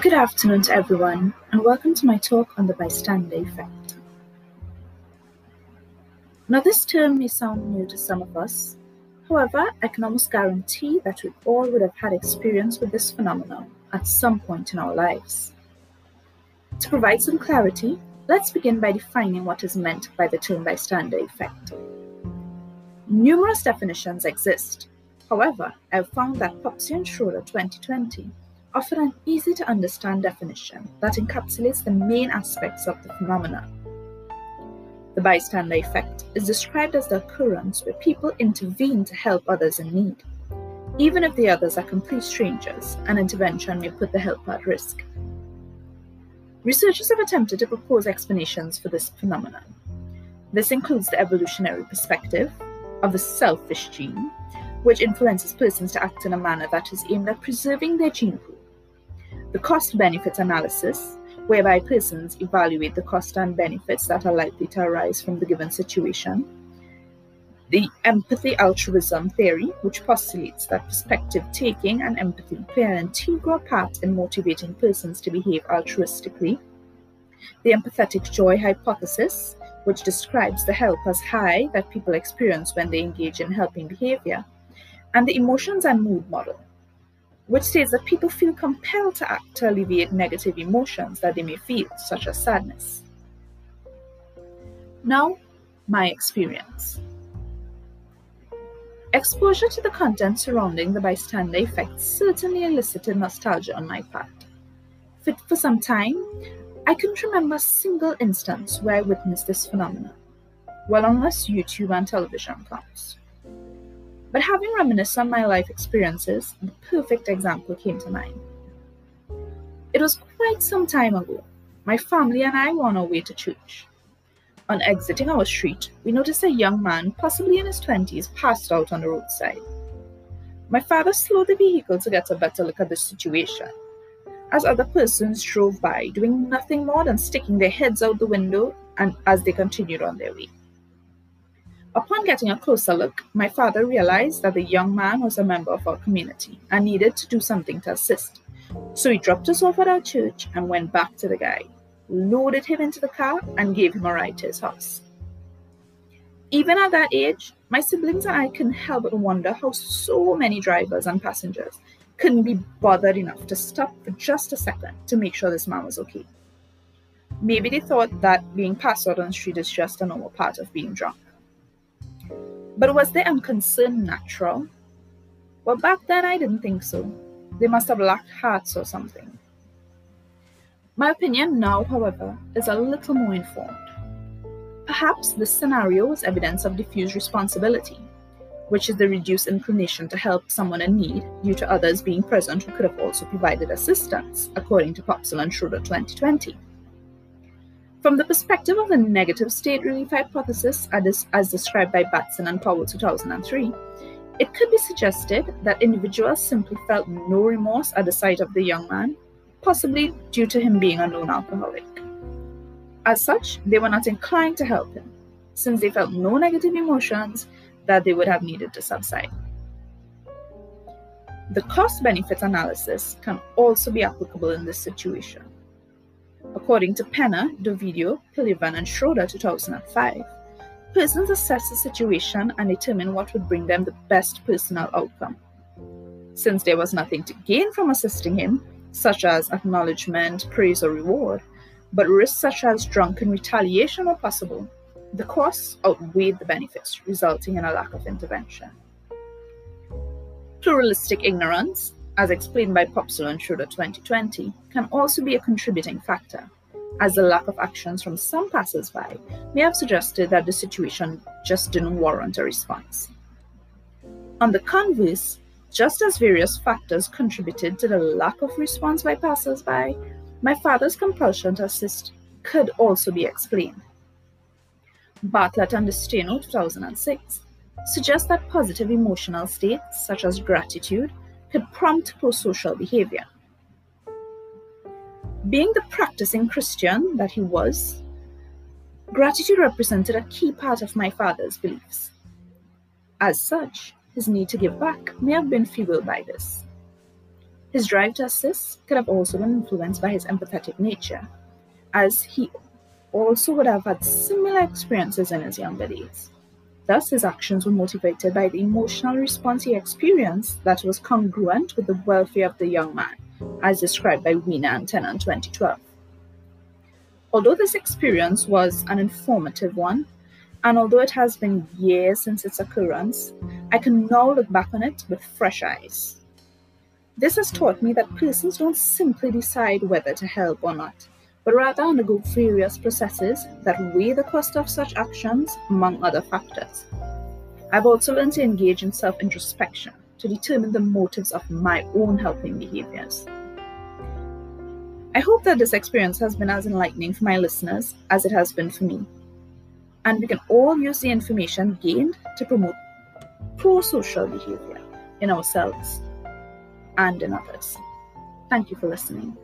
Good afternoon to everyone, and welcome to my talk on the bystander effect. Now, this term may sound new to some of us. However, I can almost guarantee that we all would have had experience with this phenomenon at some point in our lives. To provide some clarity, let's begin by defining what is meant by the term bystander effect. Numerous definitions exist. However, I've found that Popsey and Schroeder 2020 offer an easy to understand definition that encapsulates the main aspects of the phenomena. The bystander effect is described as the occurrence where people intervene to help others in need, even if the others are complete strangers, an intervention may put the helper at risk. Researchers have attempted to propose explanations for this phenomenon. This includes the evolutionary perspective of the selfish gene, which influences persons to act in a manner that is aimed at preserving their gene pool the cost benefit analysis, whereby persons evaluate the cost and benefits that are likely to arise from the given situation. The empathy altruism theory, which postulates that perspective taking and empathy play an integral part in motivating persons to behave altruistically. The empathetic joy hypothesis, which describes the helper's high that people experience when they engage in helping behavior. And the emotions and mood model, which states that people feel compelled to act to alleviate negative emotions that they may feel, such as sadness. Now, my experience. Exposure to the content surrounding the bystander effect certainly elicited nostalgia on my part. For, for some time, I couldn't remember a single instance where I witnessed this phenomenon, well, unless YouTube and television counts. But having reminisced on my life experiences, the perfect example came to mind. It was quite some time ago. My family and I were on our way to church. On exiting our street, we noticed a young man, possibly in his 20s, passed out on the roadside. My father slowed the vehicle to get a better look at the situation. As other persons drove by, doing nothing more than sticking their heads out the window and as they continued on their way. Upon getting a closer look, my father realized that the young man was a member of our community and needed to do something to assist. So he dropped us off at our church and went back to the guy, loaded him into the car, and gave him a ride to his house. Even at that age, my siblings and I couldn't help but wonder how so many drivers and passengers couldn't be bothered enough to stop for just a second to make sure this man was okay. Maybe they thought that being passed out on the street is just a normal part of being drunk. But was their unconcern natural? Well, back then I didn't think so. They must have lacked hearts or something. My opinion now, however, is a little more informed. Perhaps this scenario was evidence of diffuse responsibility, which is the reduced inclination to help someone in need due to others being present who could have also provided assistance, according to Popsell and Schroeder 2020. From the perspective of the negative state relief hypothesis, as described by Batson and Powell 2003, it could be suggested that individuals simply felt no remorse at the sight of the young man, possibly due to him being a known alcoholic. As such, they were not inclined to help him, since they felt no negative emotions that they would have needed to subside. The cost benefit analysis can also be applicable in this situation. According to Penner, Dovidio, Piliavin, and Schroeder 2005, persons assess the situation and determine what would bring them the best personal outcome. Since there was nothing to gain from assisting him, such as acknowledgement, praise, or reward, but risks such as drunken retaliation were possible, the costs outweighed the benefits, resulting in a lack of intervention. Pluralistic ignorance as explained by Popsell and Schroeder 2020, can also be a contributing factor, as the lack of actions from some passers-by may have suggested that the situation just didn't warrant a response. On the converse, just as various factors contributed to the lack of response by passers-by, my father's compulsion to assist could also be explained. Bartlett and DeSteno 2006 suggest that positive emotional states such as gratitude could prompt pro-social behavior. Being the practicing Christian that he was, gratitude represented a key part of my father's beliefs. As such, his need to give back may have been fueled by this. His drive to assist could have also been influenced by his empathetic nature, as he also would have had similar experiences in his younger days. Thus, his actions were motivated by the emotional response he experienced that was congruent with the welfare of the young man, as described by Weiner and Tennant 2012. Although this experience was an informative one, and although it has been years since its occurrence, I can now look back on it with fresh eyes. This has taught me that persons don't simply decide whether to help or not, but rather undergo various processes that weigh the cost of such actions, among other factors. I've also learned to engage in self introspection to determine the motives of my own helping behaviors. I hope that this experience has been as enlightening for my listeners as it has been for me. And we can all use the information gained to promote pro social behavior in ourselves and in others. Thank you for listening.